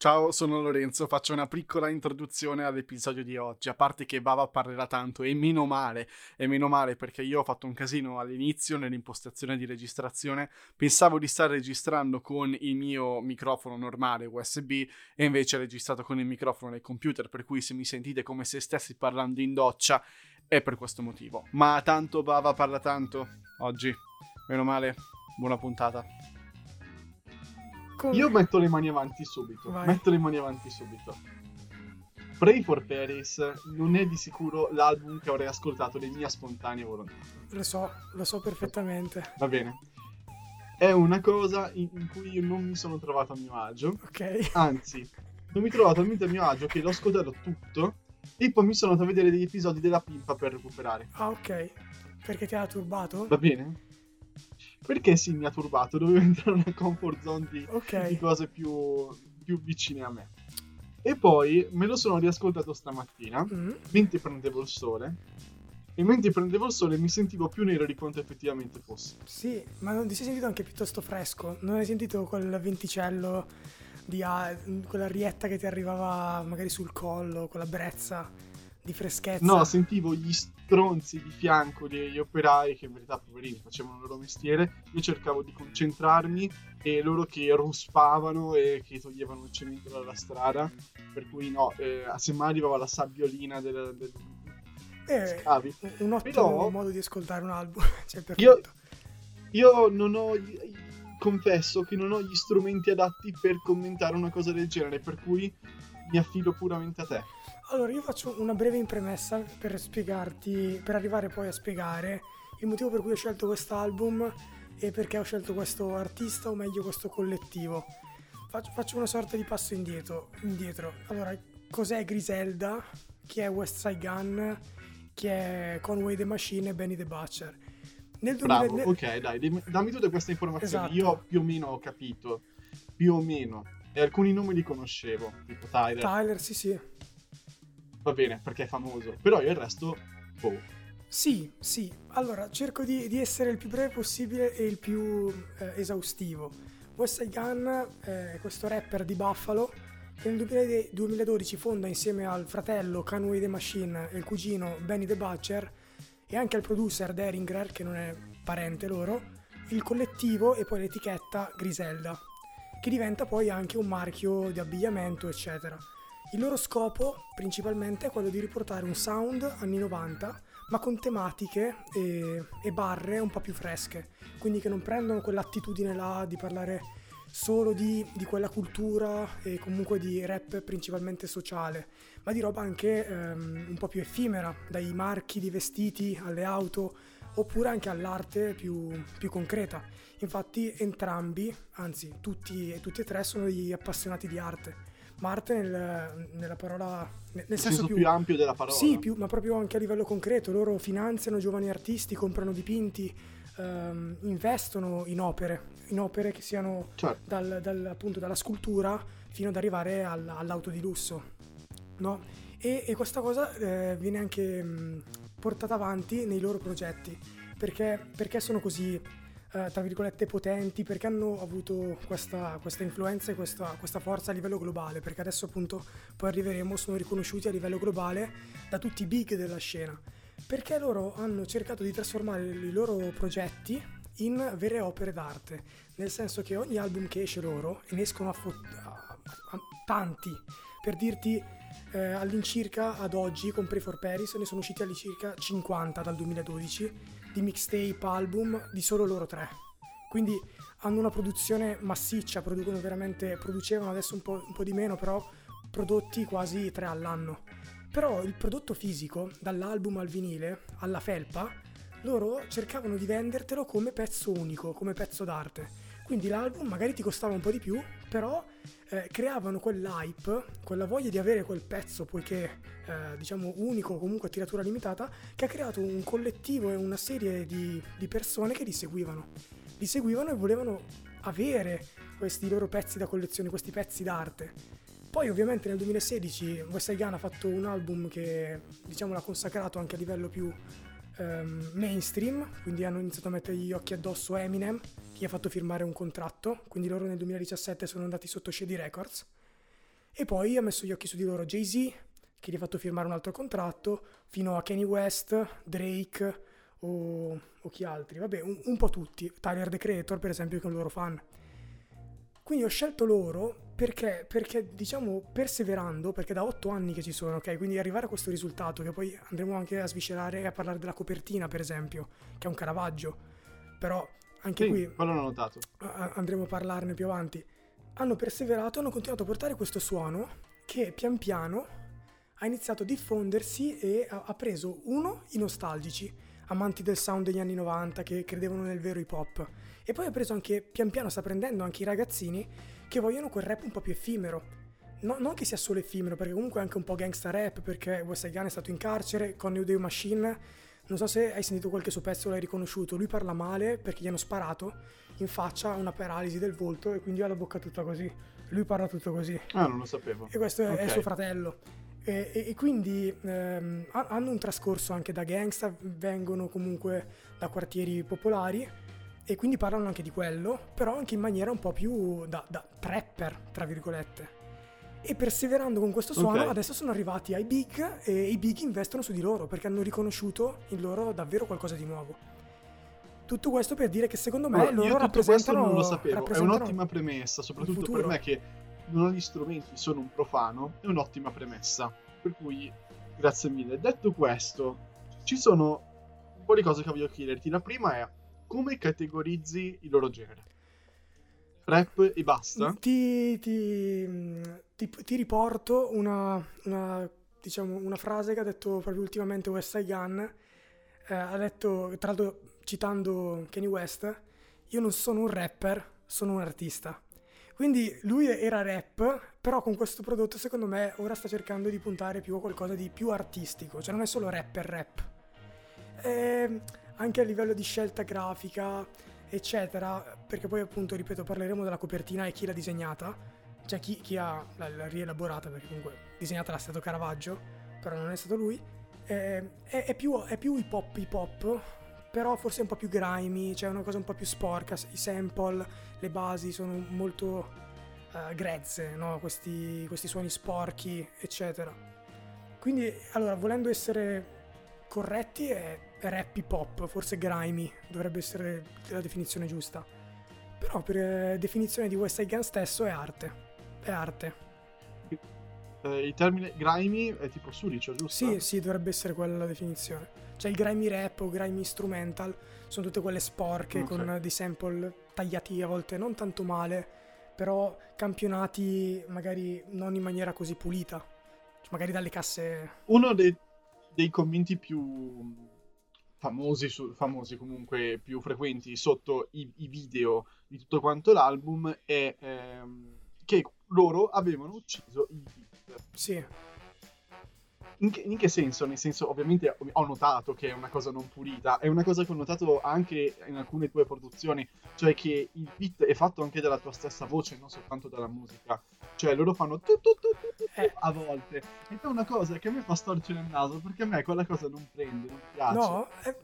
Ciao, sono Lorenzo, faccio una piccola introduzione all'episodio di oggi, a parte che Bava parlerà tanto e meno male, e meno male perché io ho fatto un casino all'inizio nell'impostazione di registrazione, pensavo di stare registrando con il mio microfono normale USB e invece ho registrato con il microfono del computer, per cui se mi sentite come se stessi parlando in doccia è per questo motivo. Ma tanto Bava parla tanto oggi, meno male, buona puntata. Come? Io metto le mani avanti subito. Vai. Metto le mani avanti subito. Pray for Paris non è di sicuro l'album che avrei ascoltato di mia spontanea volontà. Lo so, lo so perfettamente. Va bene. È una cosa in, cui io non mi sono trovato a mio agio. Ok. Anzi, non mi trovo talmente a mio agio che l'ho ascoltato tutto. E poi mi sono andato a vedere degli episodi della pimpa per recuperare. Ah, ok. Perché ti ha turbato? Va bene? Perché sì, mi ha turbato. Dovevo entrare nella comfort zone di, di Ok. cose più, più vicine a me. E poi me lo sono riascoltato stamattina Mm, mentre prendevo il sole. E mentre prendevo il sole mi sentivo più nero di quanto effettivamente fosse. Sì, ma non ti sei sentito anche piuttosto fresco? Non hai sentito quel venticello di a- quella rietta che ti arrivava magari sul collo, quella brezza di freschezza? No, sentivo gli stronzi di fianco degli operai che in verità poverini facevano il loro mestiere. Io cercavo di concentrarmi e loro che ruspavano e che toglievano il cemento dalla strada. Per cui no, eh, semmai arrivava la sabbiolina del, del Eh, scavi. un ottimo Però- modo di ascoltare un album. cioè, Io-. Io non ho. Confesso che non ho gli strumenti adatti per commentare una cosa del genere, per cui mi affido puramente a te. Allora, io faccio una breve premessa per spiegarti, per arrivare poi a spiegare il motivo per cui ho scelto quest'album e perché ho scelto questo artista, o meglio questo collettivo. Faccio, una sorta di passo indietro. indietro. Allora, cos'è Griselda? Chi è West Side Gun? Chi è Conway the Machine e Benny the Butcher? Nel 2000 Bravo, ok, dai, dammi tutte queste informazioni. Esatto. Io più o meno ho capito, più o meno. E alcuni nomi li conoscevo, tipo Tyler. Tyler, sì, sì. Va bene, perché è famoso. Però io il resto, boh. Sì, sì. Allora, cerco di, di essere il più breve possibile e il più eh, esaustivo. West Side Gun è questo rapper di Buffalo che nel 2000 2012 fonda insieme al fratello Conway the Machine e il cugino Benny the Butcher e anche al producer Deringer, che non è parente loro, il collettivo e poi l'etichetta Griselda, che diventa poi anche un marchio di abbigliamento, eccetera. Il loro scopo principalmente è quello di riportare un sound anni 90, ma con tematiche e, e barre un po' più fresche, quindi che non prendono quell'attitudine là di parlare solo di, di quella cultura e comunque di rap principalmente sociale, ma di roba anche ehm, un po' più effimera, dai marchi di vestiti alle auto, oppure anche all'arte più, più concreta. Infatti entrambi, anzi tutti e tutti e tre, sono degli appassionati di arte. Ma arte nel- nella parola, nel, senso, senso più, ampio della parola. sì, più- ma proprio anche a livello concreto. Loro finanziano giovani artisti, comprano dipinti, ehm, investono in opere, in opere che siano Certo. dal- dal- appunto dalla scultura fino ad arrivare al- all'auto di lusso. No? E, e questa cosa eh, viene anche mh, portata avanti nei loro progetti. Perché, perché sono così, eh, tra virgolette, potenti? Perché hanno avuto questa, questa influenza e questa, questa forza a livello globale? Perché adesso appunto poi arriveremo, sono riconosciuti a livello globale da tutti i big della scena. Perché loro hanno cercato di trasformare i loro progetti in vere opere d'arte. Nel senso che ogni album che esce loro, e ne escono a, fo- a- a- tanti, per dirti eh, all'incirca ad oggi con Pray for Paris ne sono usciti all'incirca 50 dal 2012 di mixtape, album di solo loro tre. Quindi hanno una produzione massiccia, producono veramente, producevano adesso un po', un po' di meno, però prodotti quasi tre all'anno. Però il prodotto fisico, dall'album al vinile, alla felpa, loro cercavano di vendertelo come pezzo unico, come pezzo d'arte. Quindi l'album magari ti costava un po' di più, però eh, creavano quell'hype, quella voglia di avere quel pezzo, poiché eh, diciamo unico, comunque a tiratura limitata, che ha creato un collettivo e una serie di, di persone che li seguivano. Li seguivano e volevano avere questi loro pezzi da collezione, questi pezzi d'arte. Poi ovviamente nel 2016 West Side Gun ha fatto un album che diciamo l'ha consacrato anche a livello più ehm, mainstream, quindi hanno iniziato a mettere gli occhi addosso Eminem, che gli ha fatto firmare un contratto, quindi loro nel 2017 sono andati sotto Shady Records. E poi ha messo gli occhi su di loro Jay-Z, che gli ha fatto firmare un altro contratto, fino a Kanye West, Drake o, o chi altri. Vabbè, un, un, po' tutti. Tyler The Creator, per esempio, che è un loro fan. Quindi ho scelto loro perché, perché, diciamo, perseverando, perché da otto anni che ci sono, ok? Quindi arrivare a questo risultato, che poi andremo anche a sviscerare e a parlare della copertina, per esempio, che è un Caravaggio. Però anche sì, qui... quello l'ho notato. andremo a parlarne più avanti. Hanno perseverato, hanno continuato a portare questo suono che pian piano ha iniziato a diffondersi e ha, preso, uno, i nostalgici, amanti del sound degli anni 90 che credevano nel vero hip hop. E poi ha preso anche, pian piano sta prendendo anche i ragazzini che vogliono quel rap un po' più effimero. No, non che sia solo effimero, perché comunque è anche un po' gangsta rap, perché West Gun è stato in carcere con New Day Machine. Non so se hai sentito qualche suo pezzo, l'hai riconosciuto. Lui parla male perché gli hanno sparato in faccia una paralisi del volto e quindi ha la bocca tutta così. Lui parla tutto così. Ah, non lo sapevo. E questo okay. è suo fratello. E, e, e quindi ehm, hanno un trascorso anche da gangsta, vengono comunque da quartieri popolari e quindi parlano anche di quello, però anche in maniera un po' più da, da trapper, tra virgolette. E perseverando con questo suono, okay. adesso sono arrivati ai big e i big investono su di loro perché hanno riconosciuto in loro davvero qualcosa di nuovo. Tutto questo per dire che secondo me no, loro io rappresentano. non lo sapevo, è un'ottima premessa, soprattutto per me che non ho gli strumenti, sono un profano, è un'ottima premessa. Per cui, grazie mille. Detto questo, ci sono un po' di cose che voglio chiederti. La prima è come categorizzi il loro genere? Rap e basta? Ti, ti, ti, ti riporto una, una, diciamo, una, frase che ha detto proprio ultimamente West Side Gun. Eh, ha detto, tra l'altro citando Kanye West, io non sono un rapper, sono un artista. Quindi lui era rap, però con questo prodotto secondo me ora sta cercando di puntare più a qualcosa di più artistico, cioè non è solo rapper rap. Eh, anche a livello di scelta grafica, eccetera, perché poi appunto, ripeto, parleremo della copertina e chi l'ha disegnata, cioè chi, chi ha l'ha rielaborata, perché comunque disegnata l'ha stato Caravaggio, però non è stato lui, eh, è, è, più, è più hip hop hip hop, però forse un po' più grimy, cioè una cosa un po' più sporca, i sample, le basi sono molto uh, grezze, no? questi, questi suoni sporchi, eccetera. Quindi, allora, volendo essere corretti è rap hip hop, forse grimy dovrebbe essere la definizione giusta. Però per eh, definizione di West Side Gun stesso è arte. È arte. Eh, il termine grimy è tipo sudicio, giusto? Sì, sì, dovrebbe essere quella la definizione. Cioè il grimy rap o grimy instrumental sono tutte quelle sporche okay. con dei sample tagliati a volte non tanto male, però campionati magari non in maniera così pulita. Cioè magari dalle casse... Uno dei, dei commenti più famosi, su, famosi comunque più frequenti sotto i, i, video di tutto quanto l'album è ehm, che loro avevano ucciso il beat. Sì. In che, in che, senso? Nel senso, ovviamente ho notato che è una cosa non pulita, è una cosa che ho notato anche in alcune tue produzioni, cioè che il beat è fatto anche dalla tua stessa voce, non soltanto dalla musica. Cioè loro fanno tu, tu, tu, tu, tu eh. a volte. Ed è una cosa che a me fa storcere il naso, perché a me quella cosa non prende, non piace. No, è...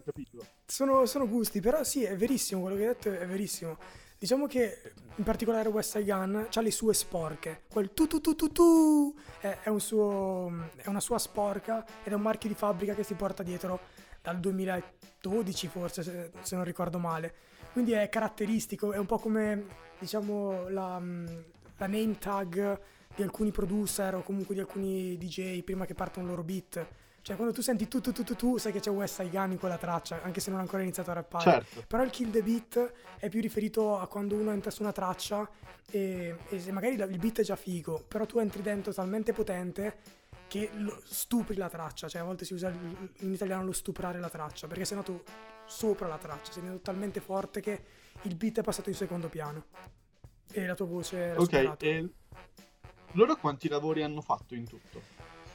sono, sono gusti, però sì, è verissimo, quello che hai detto è verissimo. Diciamo che in particolare West Side Gun ha le sue sporche. Quel tu tu tu tu tu è, è, un suo, è una sua sporca ed è un marchio di fabbrica che si porta dietro dal 2012 forse, se, se non ricordo male. Quindi è caratteristico, è un po' come diciamo la, la name tag di alcuni producer o comunque di alcuni DJ prima che parta un loro beat cioè, quando tu senti tu tu tu tu, tu sai che c'è West Side Gun in quella traccia, anche se non ha ancora iniziato a rappare. Certo. Però il kill the beat è più riferito a quando uno entra su una traccia e, e magari il beat è già figo, però tu entri dentro talmente potente che stupri la traccia. Cioè, a volte si usa in italiano lo stuprare la traccia, perché sei nato sopra la traccia, sei nato talmente forte che il beat è passato in secondo piano. E la tua voce è Ok, e loro quanti lavori hanno fatto in tutto?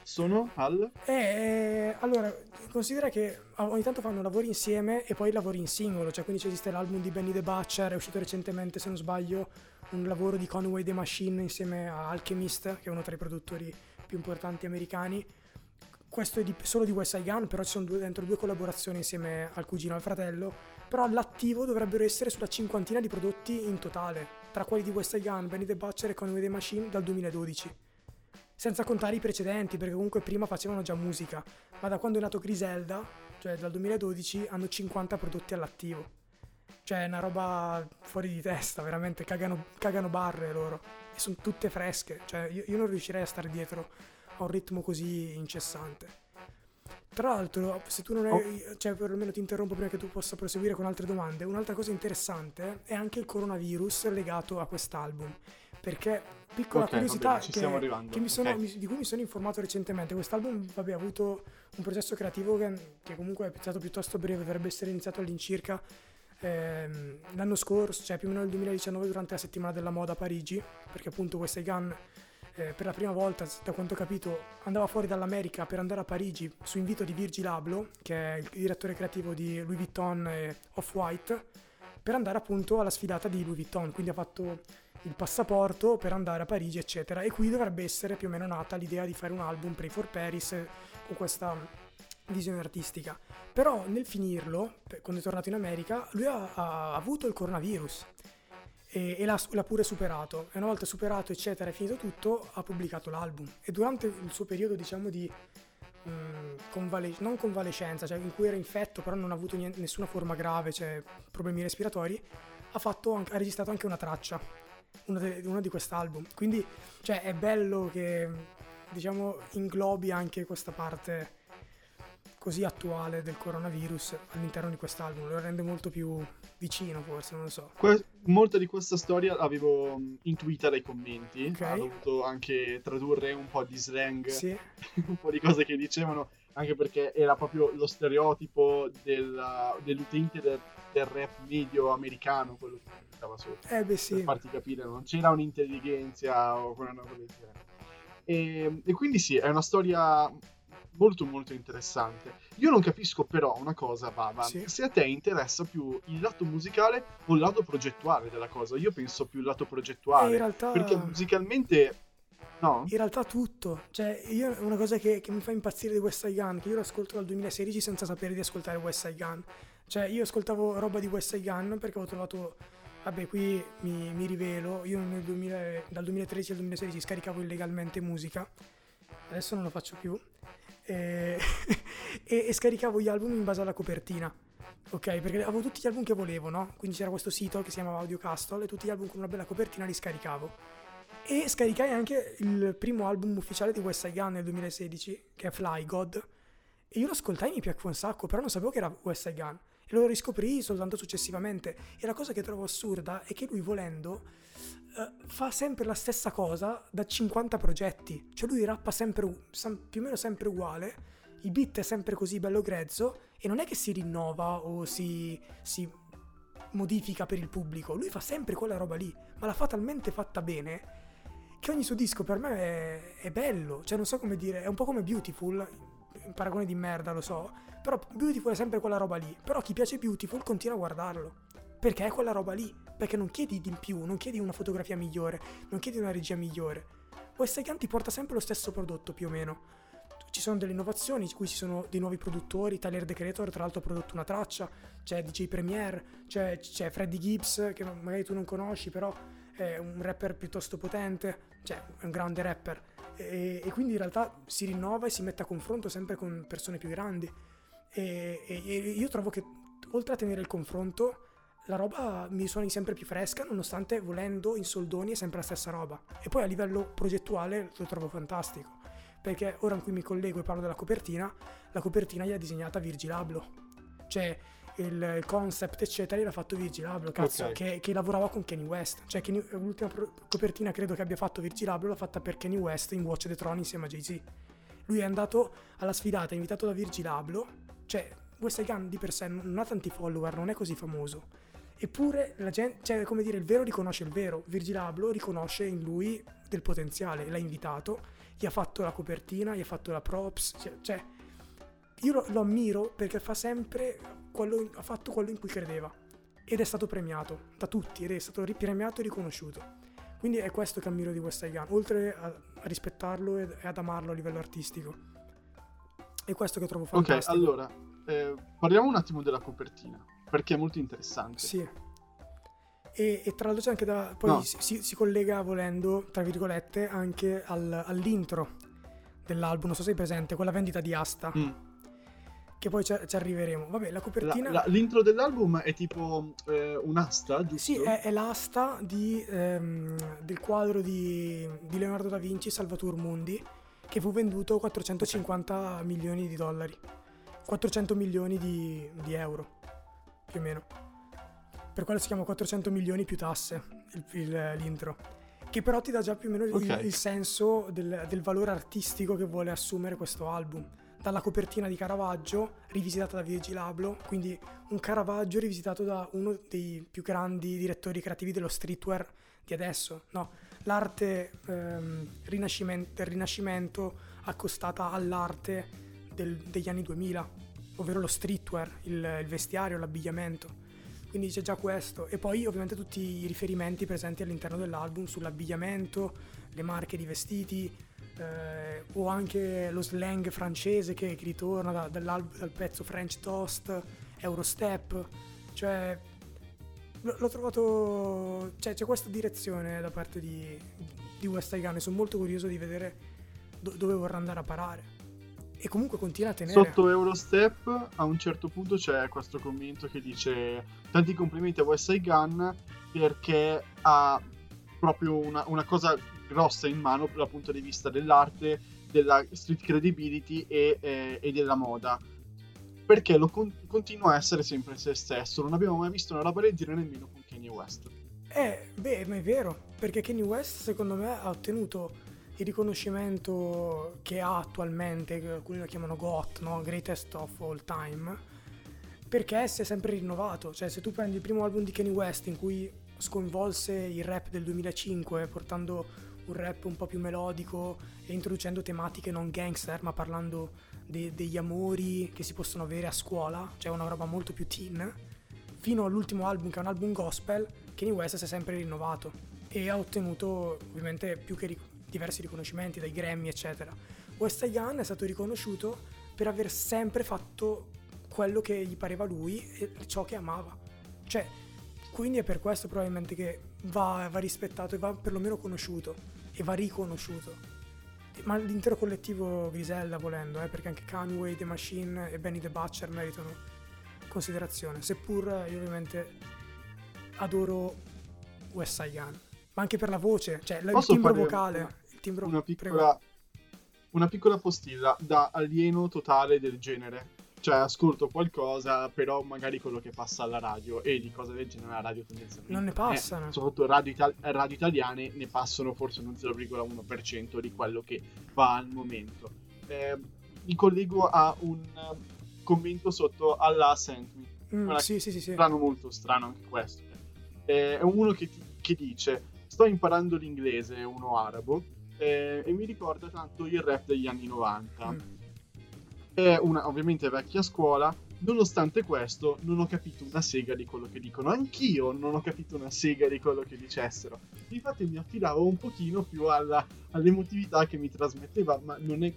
Sono al... Eh, allora, considera che ogni tanto fanno lavori insieme e poi lavori in singolo, cioè quindi esiste l'album di Benny the Butcher, è uscito recentemente, se non sbaglio, un lavoro di Conway the Machine insieme a Alchemist, che è uno tra i produttori più importanti americani. Questo è di, solo di West Side Gun, però ci sono due, dentro due collaborazioni insieme al cugino e al fratello, però all'attivo dovrebbero essere sulla cinquantina di prodotti in totale, tra quelli di West Side Gun, Benny the Butcher e Conway the Machine dal 2012 senza contare i precedenti, perché comunque prima facevano già musica, ma da quando è nato Griselda, cioè dal 2012, hanno 50 prodotti all'attivo. Cioè è una roba fuori di testa, veramente, cagano, cagano barre loro. E sono tutte fresche, cioè io, io non riuscirei a stare dietro a un ritmo così incessante. Tra l'altro, se tu non hai, oh. cioè perlomeno ti interrompo prima che tu possa proseguire con altre domande, un'altra cosa interessante è anche il coronavirus legato a quest'album. Perché, piccola okay, curiosità che, che mi sono, okay. di cui mi sono informato recentemente, quest'album vabbè, ha avuto un processo creativo che, che comunque è stato piuttosto breve, dovrebbe essere iniziato all'incirca ehm, l'anno scorso, cioè più o meno nel 2019 durante la settimana della moda a Parigi, perché appunto West Gun eh, per la prima volta, da quanto ho capito, andava fuori dall'America per andare a Parigi su invito di Virgil Abloh, che è il direttore creativo di Louis Vuitton e Off-White, per andare appunto alla sfilata di Louis Vuitton, quindi ha fatto il passaporto per andare a Parigi, eccetera. E qui dovrebbe essere più o meno nata l'idea di fare un album Pray for Paris con questa visione artistica. Però nel finirlo, quando è tornato in America, lui ha, ha avuto il coronavirus e, e l'ha, l'ha, pure superato. E una volta superato, eccetera, e finito tutto, ha pubblicato l'album. E durante il suo periodo, diciamo, di mh, convale- non convalescenza, cioè in cui era infetto, però non ha avuto niente, nessuna forma grave, cioè problemi respiratori, ha, fatto, ha registrato anche una traccia, una, de- una di quest'album. Quindi, cioè, è bello che, diciamo, inglobi anche questa parte così attuale del coronavirus all'interno di quest'album, lo rende molto più vicino forse, non lo so. Que- molta di questa storia l'avevo um, intuita dai commenti, okay. ho dovuto anche tradurre un po' di slang, sì. un po' di cose che dicevano, anche perché era proprio lo stereotipo del, dell'utente del, del, rap medio americano, quello che stava sotto. Eh beh sì. Per farti capire, non c'era un'intelligenza o quella cosa del genere. E, e quindi sì, è una storia molto molto interessante. Io non capisco però una cosa, Baba, sì. se a te interessa più il lato musicale o il lato progettuale della cosa. Io penso più il lato progettuale, realtà... perché musicalmente No? In realtà tutto. Cioè, io una cosa che, che mi fa impazzire di West Side Gun, che io lo ascolto dal 2016 senza sapere di ascoltare West Side Gun. Cioè, io ascoltavo roba di West Side Gun perché avevo trovato... Vabbè, qui mi, mi rivelo, io 2000, dal 2013 al 2016 scaricavo illegalmente musica, adesso non lo faccio più e, e, e, scaricavo gli album in base alla copertina. Ok, perché avevo tutti gli album che volevo, no? Quindi c'era questo sito che si chiamava Audio Castle e tutti gli album con una bella copertina li scaricavo. E scaricai anche il primo album ufficiale di West Side Gun nel 2016, che è Fly God. E io lo ascoltai e mi piacque un sacco, però non sapevo che era West Side Gun. Lo riscoprì soltanto successivamente. E la cosa che trovo assurda è che lui volendo uh, fa sempre la stessa cosa da 50 progetti. Cioè lui rappa sempre più o meno sempre uguale, il beat è sempre così bello grezzo e non è che si rinnova o si, si modifica per il pubblico. Lui fa sempre quella roba lì, ma l'ha fa talmente fatta bene che ogni suo disco per me è, è bello. Cioè non so come dire, è un po' come Beautiful, un paragone di merda lo so, però Beautiful è sempre quella roba lì. Però chi piace Beautiful continua a guardarlo. Perché è quella roba lì. Perché non chiedi di più, non chiedi una fotografia migliore, non chiedi una regia migliore. West Gun ti porta sempre lo stesso prodotto più o meno. Ci sono delle innovazioni, qui ci sono dei nuovi produttori, Tyler The Creator tra l'altro ha prodotto una traccia, c'è DJ Premier, c'è, c'è Freddy Gibbs che magari tu non conosci però è un rapper piuttosto potente, cioè è un grande rapper e, e quindi in realtà si rinnova e si mette a confronto sempre con persone più grandi e, e, e io trovo che oltre a tenere il confronto la roba mi suoni sempre più fresca, nonostante volendo in soldoni è sempre la stessa roba. E poi a livello progettuale lo trovo fantastico. Perché ora in cui mi collego e parlo della copertina, la copertina gli ha disegnata Virgil Abloh. Cioè, il concept, eccetera, l'ha fatto Virgil Abloh, cazzo, okay. che, che, lavorava con Kenny West. Cioè, Kenny, l'ultima pro- copertina credo che abbia fatto Virgil Abloh l'ha fatta per Kenny West in Watch the Throne insieme a Jay-Z. Lui è andato alla sfidata, invitato da Virgil Abloh. Cioè, West Gun di per sé non ha tanti follower, non è così famoso Eppure la gente, cioè come dire, il vero riconosce il vero. Virgil Abloh riconosce in lui del potenziale, l'ha invitato, gli ha fatto la copertina, gli ha fatto la props, cioè, cioè io lo, lo, ammiro perché fa sempre quello, ha fatto quello in cui credeva ed è stato premiato da tutti ed è stato premiato e riconosciuto. Quindi è questo che ammiro di West Gun, oltre a, a rispettarlo e, ad amarlo a livello artistico. È questo che trovo fantastico. Ok, allora, eh, parliamo un attimo della copertina perché è molto interessante. Sì. E, e tra l'altro c'è anche da... poi No. si, si collega volendo, tra virgolette, anche al- all'intro dell'album, non so se sei presente, con la vendita di Asta, Mm. Che poi ci, ci arriveremo. Vabbè, la La- copertina... la- l'intro dell'album è tipo eh, un'asta, giusto? Sì, è, è l'asta di, ehm, del quadro di, di Leonardo da Vinci, Salvator Mundi, che fu venduto 450 milioni di dollari. 400 milioni di, di euro, più o meno. Per quello si chiama 400 milioni più tasse, il- il- l'intro. Che però ti dà già più o meno il, Ok. il senso del, del valore artistico che vuole assumere questo album. Dalla copertina di Caravaggio, rivisitata da Virgil Abloh, quindi un Caravaggio rivisitato da uno dei più grandi direttori creativi dello streetwear di adesso. No, l'arte ehm, rinascimen- del Rinascimento accostata all'arte del- degli anni 2000, ovvero lo streetwear, il, il vestiario, l'abbigliamento. Quindi c'è già questo. E poi ovviamente tutti i riferimenti presenti all'interno dell'album sull'abbigliamento, le marche di vestiti, eh, o anche lo slang francese che, che ritorna da- dal pezzo French Toast, Eurostep. Cioè, l'ho trovato... Cioè, c'è questa direzione da parte di, di West Gun e sono molto curioso di vedere do- dove vorrà andare a parare. E comunque continua a tenere... Sotto Eurostep a un certo punto c'è questo commento che dice tanti complimenti a West Gun perché ha proprio una, una cosa grossa in mano dal punto di vista dell'arte, della street credibility e, eh, e della moda. Perché lo con- continua a essere sempre se stesso. Non abbiamo mai visto una roba del genere nemmeno con Kanye West. Eh, beh, ma è vero, perché Kanye West secondo me ha ottenuto il riconoscimento che ha attualmente, alcuni lo chiamano GOT, no? Greatest of All Time, perché si è sempre rinnovato. Cioè, se tu prendi il primo album di Kanye West in cui sconvolse il rap del 2005 portando un rap un po' più melodico e introducendo tematiche non gangster, ma parlando de- degli amori che si possono avere a scuola, cioè una roba molto più teen, fino all'ultimo album che è un album gospel, Kanye West si è sempre rinnovato e ha ottenuto ovviamente più che ric- diversi riconoscimenti dai Grammy eccetera. West Gun è stato riconosciuto per aver sempre fatto quello che gli pareva lui e ciò che amava. Cioè, quindi è per questo probabilmente che va, va rispettato e va perlomeno conosciuto e va riconosciuto. Ma l'intero collettivo Grisella volendo, eh, perché anche Conway, The Machine e Benny the Butcher meritano considerazione, seppur io ovviamente adoro West Side Gun, ma anche per la voce, cioè il timbro vocale, una- il timbro Una prego. piccola, una piccola postilla da alieno totale del genere. Cioè, ascolto qualcosa, però magari quello che passa alla radio e di cose del genere alla radio tendenzialmente. Non ne eh, passano. soprattutto radio, ital- radio italiane ne passano forse uno 0,1% di quello che va al momento. Eh, mi collego a un eh, commento sotto alla Sent Me. Mm, sì, sì, sì, sì. strano, molto strano anche questo. Eh, è uno che, ti- che dice: Sto imparando l'inglese, uno arabo, eh, e mi ricorda tanto il rap degli anni 90. Mm. È una ovviamente vecchia scuola. Nonostante questo, non ho capito una sega di quello che dicono. Anch'io non ho capito una sega di quello che dicessero. Infatti, mi affidavo un pochino più alla- all'emotività che mi trasmetteva, ma non è,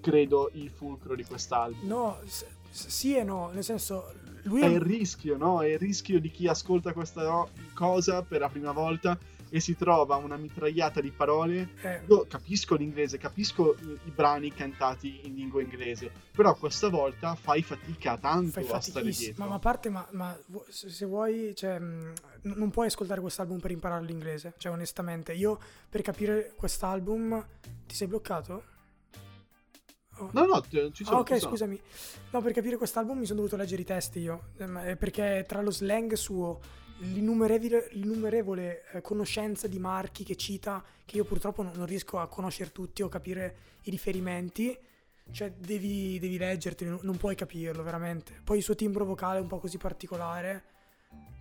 credo, il fulcro di quest'album. No, s- sì e no, nel senso, lui È il rischio, no? È il rischio di chi ascolta questa cosa per la prima volta e si trova una mitragliata di parole. eh, Io capisco l'inglese, capisco i i brani cantati in lingua inglese, però questa volta fai fatica tanto fai a stare dietro. Ma, a parte, ma, ma se vuoi, cioè, n- non puoi ascoltare quest'album per imparare l'inglese. Cioè, onestamente, io per capire quest'album. Ti sei bloccato? Oh. No, no, ci sono. Ah, ok, sono. scusami. No, per capire quest'album mi sono dovuto leggere i testi io. eh, eh, Perché tra lo slang suo, l'innumerevole, l'innumerevole eh, conoscenza di marchi che cita, che io purtroppo non, riesco a conoscere tutti o capire i riferimenti. Cioè, devi, devi leggerti, non, puoi capirlo veramente. Poi il suo timbro vocale è un po' così particolare.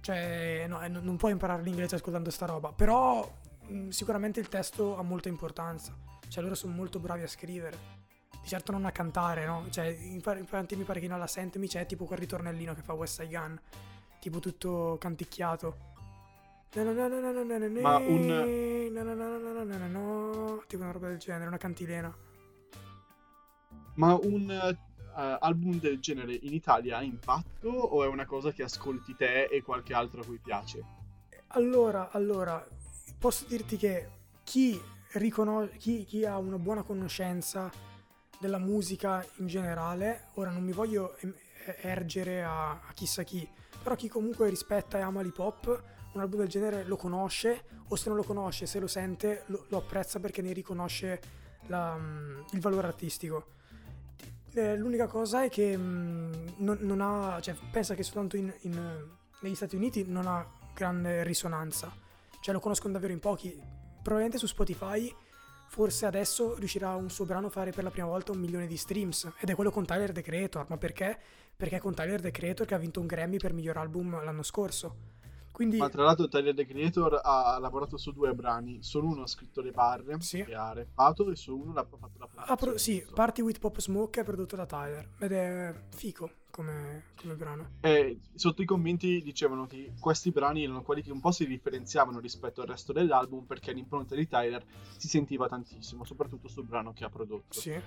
Cioè, no, eh, non puoi imparare l'inglese ascoltando sta roba. Però, mh, sicuramente il testo ha molta importanza. Cioè, loro sono molto bravi a scrivere di certo non a cantare, no? Cioè, infatti mi pare che nella Sentmi c'è tipo quel ritornellino che fa West Side Gun, tipo tutto canticchiato. Ma un... Tipo una roba del genere, una cantilena. Ma un uh, album del genere in Italia ha impatto o è una cosa che ascolti te e qualche altro a cui piace? Allora, allora, posso dirti che chi, riconos- chi, chi ha una buona conoscenza della musica in generale, ora non mi voglio ergere a, a chissà chi, però chi comunque rispetta e ama l'hip hop, un album del genere lo conosce, o se non lo conosce, se lo sente, lo, lo apprezza perché ne riconosce la, mm, il valore artistico. Eh, l'unica cosa è che mh, non, non ha, cioè, pensa che soltanto in, in- negli Stati Uniti non ha grande risonanza, cioè lo conoscono davvero in pochi. Probabilmente su Spotify, forse adesso riuscirà un suo brano a fare per la prima volta un milione di streams, ed è quello con Tyler The Creator, ma perché? Perché è con Tyler The Creator che ha vinto un Grammy per miglior album l'anno scorso. Quindi, Ma tra l'altro Tyler The Creator ha lavorato su due brani, solo uno ha scritto le barre Sì. che ha rappato e su uno l'ha fatto la ah, produzione. pro- sì, giusto? Party with Pop Smoke è prodotto da Tyler, ed è fico come, come brano. E sotto i commenti dicevano che questi brani erano quelli che un po' si differenziavano rispetto al resto dell'album perché l'impronta di Tyler si sentiva tantissimo, soprattutto sul brano che ha prodotto. Sì.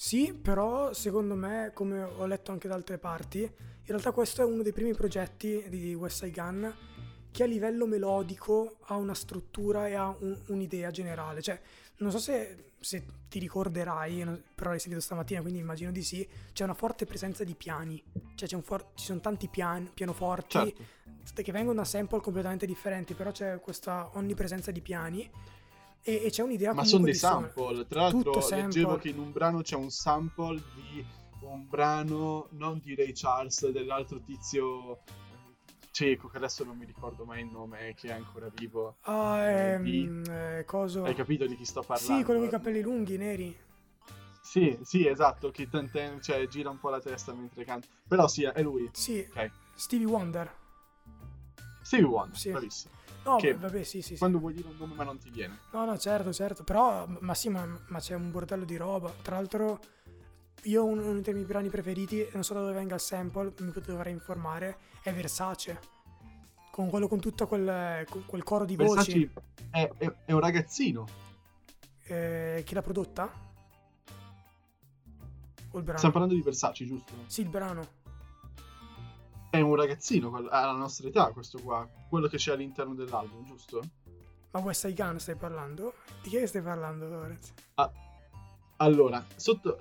Sì, però secondo me, come ho letto anche da altre parti, in realtà questo è uno dei primi progetti di West Side Gun che a livello melodico ha una struttura e ha un- un'idea generale. Cioè, non so se, se ti ricorderai, però l'hai sentito stamattina, quindi immagino di sì, c'è una forte presenza di piani. Cioè, c'è un for- ci sono tanti piani, pianoforti Certo. che vengono da sample completamente differenti, però c'è questa onnipresenza di piani e, e c'è un'idea Ma sono dei di sample. Tra l'altro leggevo che in un brano c'è un sample di un brano non di Ray Charles, dell'altro tizio eh, cieco che adesso non mi ricordo mai il nome, che è ancora vivo. Ah, Eh, di- ehm, eh, coso. Hai capito di chi sto parlando? Sì, quello con i capelli lunghi, neri. Sì, sì, esatto, che tante- cioè, gira un po' la testa mentre canta. Però sì, è lui. Sì, Ok. Stevie Wonder. Stevie Wonder, Sì. bravissimo. No, Che- vabbè, sì, sì, sì. Quando vuoi dire un nome ma non ti viene. No, no, certo, certo. Però, ma sì, ma, ma c'è un bordello di roba. Tra l'altro, io uno, uno dei miei brani preferiti, non so da dove venga il sample, mi dovrei informare, è Versace. Con quello con tutto quel, con quel coro di voci. Versace è, è- è un ragazzino. Eh, chi l'ha prodotta? O il brano? Stiamo parlando di Versace, giusto? Sì, il brano. È un ragazzino, quel- ha la nostra età questo qua. Quello che c'è all'interno dell'album, giusto? Ma West Side Gun stai parlando? Di che stai parlando, Lorenz? Allora, sotto...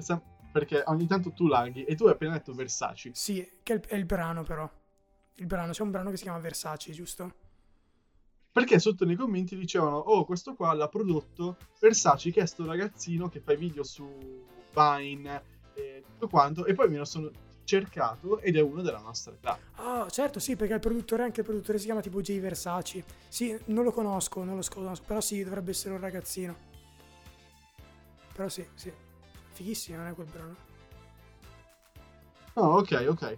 Perché ogni tanto tu laghi e tu hai appena detto Versace. Sì, che è il, è il brano però. Il brano, c'è un brano che si chiama Versace, giusto? Perché sotto nei commenti dicevano, oh, questo qua l'ha prodotto Versace, che è sto ragazzino che fa i video su Vine e tutto quanto. E poi me lo sono cercato ed è uno della nostra età. Ah, certo, sì, perché il produttore, anche il produttore si chiama tipo J Versace. Sì, non lo conosco, non lo conosco, però sì, dovrebbe essere un ragazzino. Però sì, sì. Fighissimo, non è quel brano? No, ok, ok.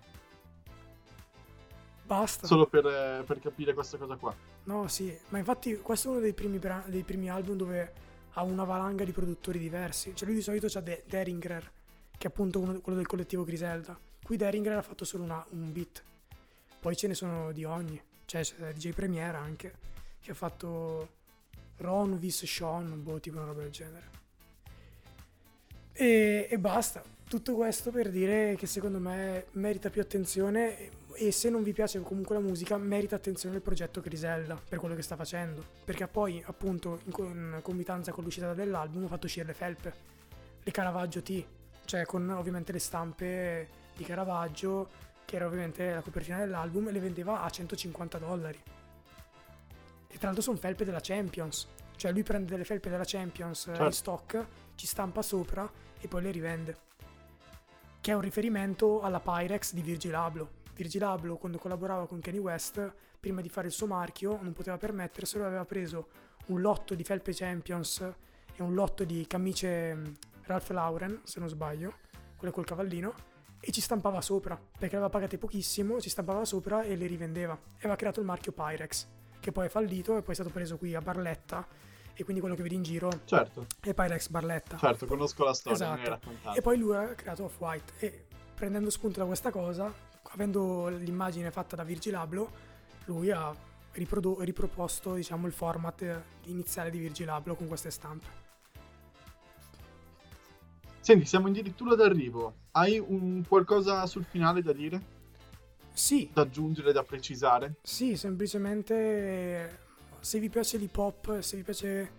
Basta. Solo per, eh, per capire questa cosa qua. No, sì, ma infatti questo è uno dei primi, bra- dei primi album dove ha una valanga di produttori diversi. Cioè lui di solito c'ha De- Deringer, che è appunto uno- quello del collettivo Griselda. Qui Deringer ha fatto solo una- un beat. Poi ce ne sono di ogni. Cioè c'è DJ Premiere anche, che ha fatto Ron, Vis, Sean, boh, tipo una roba del genere. E, e basta. Tutto questo per dire che secondo me merita più attenzione e- se non vi piace comunque la musica merita attenzione il progetto Griselda per quello che sta facendo. Perché poi appunto in, co- in concomitanza con l'uscita dell'album ha fatto uscire le felpe, le Caravaggio T, cioè con ovviamente le stampe di Caravaggio che era ovviamente la copertina dell'album e le vendeva a 150 dollari. E tra l'altro sono felpe della Champions. Cioè lui prende delle felpe della Champions eh, in Certo. stock, ci stampa sopra e poi le rivende. Che è un riferimento alla Pyrex di Virgil Abloh. Virgil Abloh quando collaborava con Kanye West, prima di fare il suo marchio, non poteva permetterselo, aveva preso un lotto di felpe Champions e un lotto di camicie mh, Ralph Lauren, se non sbaglio, quelle col cavallino, e ci stampava sopra, perché aveva pagate pochissimo, ci stampava sopra e le rivendeva. E aveva creato il marchio Pyrex, che poi è fallito e poi è stato preso qui a Barletta, e quindi quello che vedi in giro Certo, è Pyrex Barletta. certo, conosco la storia, me Esatto. raccontata. E poi lui ha creato Off-White e prendendo spunto da questa cosa, avendo l'immagine fatta da Virgil Abloh, lui ha riprodu- riproposto diciamo, il format iniziale di Virgil Abloh con queste stampe. Senti, siamo addirittura d'arrivo. Hai un qualcosa sul finale da dire? Sì, da aggiungere, da precisare? sì, semplicemente se vi piace l'hip hop, se vi piace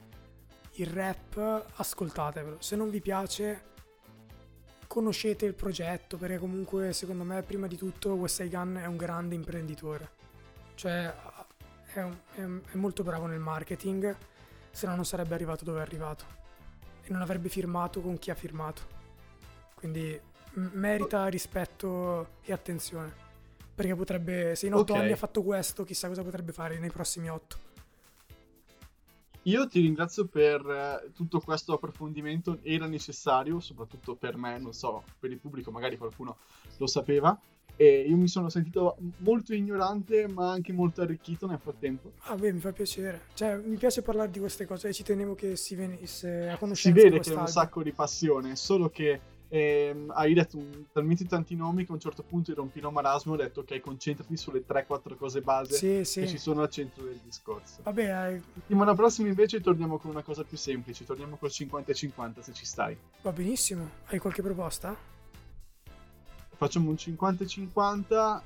il rap, ascoltatevelo. Se non vi piace, conoscete il progetto, perché comunque secondo me prima di tutto Westside Gun è un grande imprenditore. Cioè è, un- è è molto bravo nel marketing, se no non sarebbe arrivato dove è arrivato. E non avrebbe firmato con chi ha firmato. Quindi m- merita rispetto e attenzione. Perché potrebbe, se in otto Ok. anni ha fatto questo, chissà cosa potrebbe fare nei prossimi otto. Io ti ringrazio per eh, tutto questo approfondimento, era necessario, soprattutto per me, non so, per il pubblico magari qualcuno lo sapeva, e io mi sono sentito molto ignorante ma anche molto arricchito nel frattempo. Ah, beh, mi fa piacere. Cioè, mi piace parlare di queste cose e ci tenevo che si venisse a Si conoscenza vede di che è un sacco di passione, solo che ehm, hai detto un- talmente tanti nomi che a un certo punto ero un pino marasmo e ho detto ok, concentrati sulle 3-4 cose base Sì, che sì. ci sono al centro del discorso. Vabbè, eh, Settimana prossima invece torniamo con una cosa più semplice, torniamo col 50-50 se ci stai. va benissimo. Hai qualche proposta? Facciamo un 50-50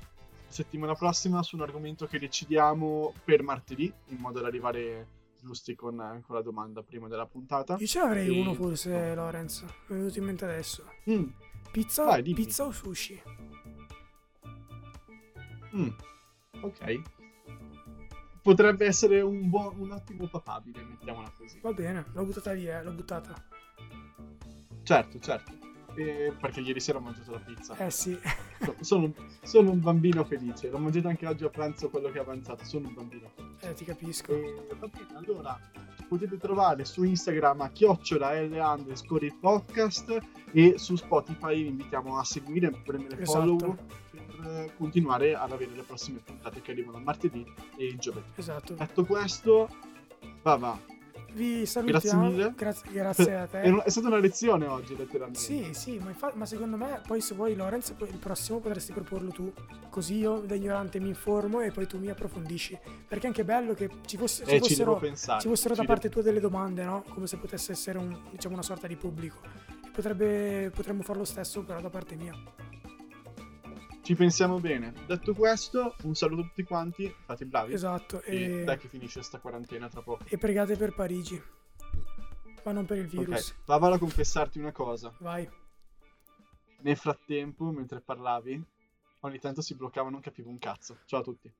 settimana prossima su un argomento che decidiamo per martedì, in modo da arrivare giusti con, con la domanda prima della puntata. Io ce n'avrei E- uno forse, Lorenz. Mi è venuto in mente adesso. Mm, Pizza, Vai, pizza o sushi? mm, ok. Potrebbe essere un, buon, un ottimo papabile, mettiamola così. Va bene, l'ho buttata via, l'ho buttata. Certo, certo. Eh, perché ieri sera ho mangiato la pizza. Eh sì. So- Sono, sono un bambino felice. L'ho mangiato anche oggi a pranzo quello che è avanzato. Sono un bambino felice. Eh, ti capisco. E va bene, allora potete trovare su Instagram a chiocciola L underscore podcast e su Spotify vi invitiamo a seguire, a premere Esatto. follow per eh, continuare ad avere le prossime puntate che arrivano martedì e giovedì. Esatto. Detto questo, va va. Vi salutiamo. mille. Grazie, grazie a te. È, è stata una lezione oggi, letteralmente. Sì, sì, ma, infa- ma secondo me poi se vuoi Lorenz poi il prossimo potresti proporlo tu, così io da ignorante mi informo e poi tu mi approfondisci. Perché è anche bello che ci, fosse- ci Eh, ci devo fossero, pensare. ci fossero da Ci parte tua delle domande, no? Come se potesse essere un- diciamo, una sorta di pubblico. Potrebbe, potremmo fare lo stesso però da parte mia. Ci pensiamo bene. Detto questo, un saluto a tutti quanti, fate i bravi. Esatto, E e, dai che finisce sta quarantena tra poco. e pregate per Parigi, ma non per il virus. Ok, ma vado a confessarti una cosa. Vai. Nel frattempo, mentre parlavi, ogni tanto si bloccava, non capivo un cazzo. Ciao a tutti.